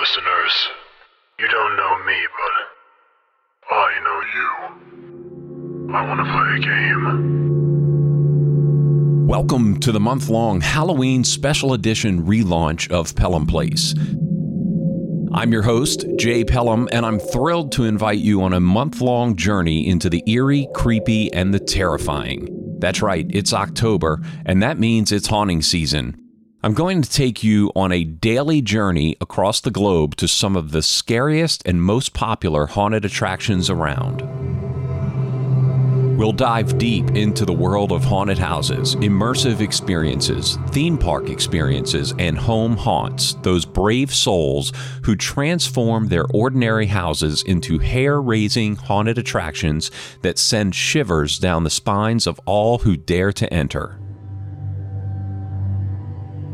listeners. You don't know me, but I know you. I want to play a game. Welcome to the month long Halloween special edition relaunch of Pelham Place. I'm your host, Jay Pelham, and I'm thrilled to invite you on a month long journey into the eerie, creepy, and the terrifying. That's right, it's October, and that means it's haunting season. I'm going to take you on a daily journey across the globe to some of the scariest and most popular haunted attractions around. We'll dive deep into the world of haunted houses, immersive experiences, theme park experiences, and home haunts, those brave souls who transform their ordinary houses into hair raising haunted attractions that send shivers down the spines of all who dare to enter.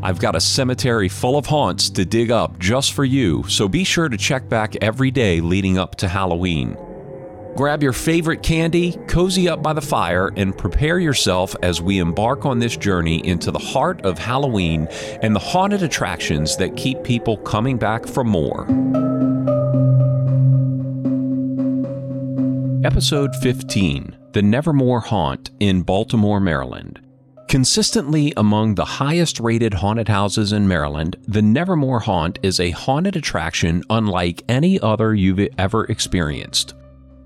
I've got a cemetery full of haunts to dig up just for you, so be sure to check back every day leading up to Halloween. Grab your favorite candy, cozy up by the fire, and prepare yourself as we embark on this journey into the heart of Halloween and the haunted attractions that keep people coming back for more. Episode 15 The Nevermore Haunt in Baltimore, Maryland. Consistently among the highest rated haunted houses in Maryland, the Nevermore Haunt is a haunted attraction unlike any other you've ever experienced.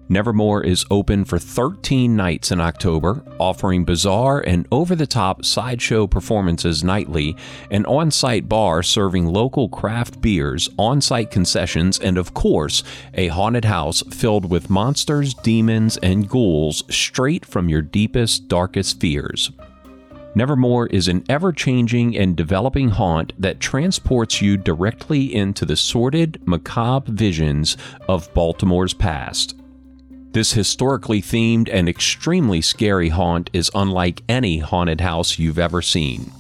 Nevermore is open for 13 nights in October, offering bizarre and over the top sideshow performances nightly, an on site bar serving local craft beers, on site concessions, and of course, a haunted house filled with monsters, demons, and ghouls straight from your deepest, darkest fears. Nevermore is an ever changing and developing haunt that transports you directly into the sordid, macabre visions of Baltimore's past. This historically themed and extremely scary haunt is unlike any haunted house you've ever seen.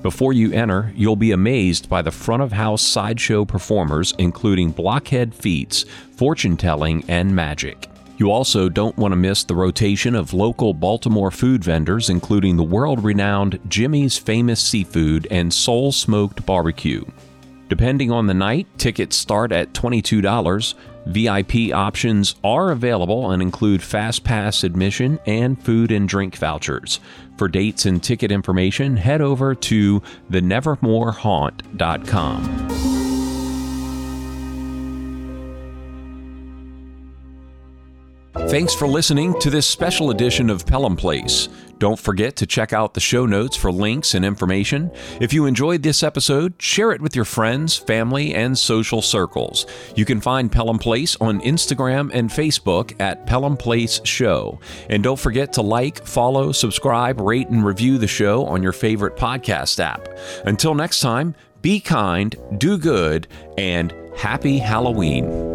Before you enter, you'll be amazed by the front of house sideshow performers, including blockhead feats, fortune telling, and magic. You also don't want to miss the rotation of local Baltimore food vendors, including the world renowned Jimmy's Famous Seafood and Soul Smoked Barbecue. Depending on the night, tickets start at $22. VIP options are available and include fast pass admission and food and drink vouchers. For dates and ticket information, head over to thenevermorehaunt.com. Thanks for listening to this special edition of Pelham Place. Don't forget to check out the show notes for links and information. If you enjoyed this episode, share it with your friends, family, and social circles. You can find Pelham Place on Instagram and Facebook at Pelham Place Show. And don't forget to like, follow, subscribe, rate, and review the show on your favorite podcast app. Until next time, be kind, do good, and happy Halloween.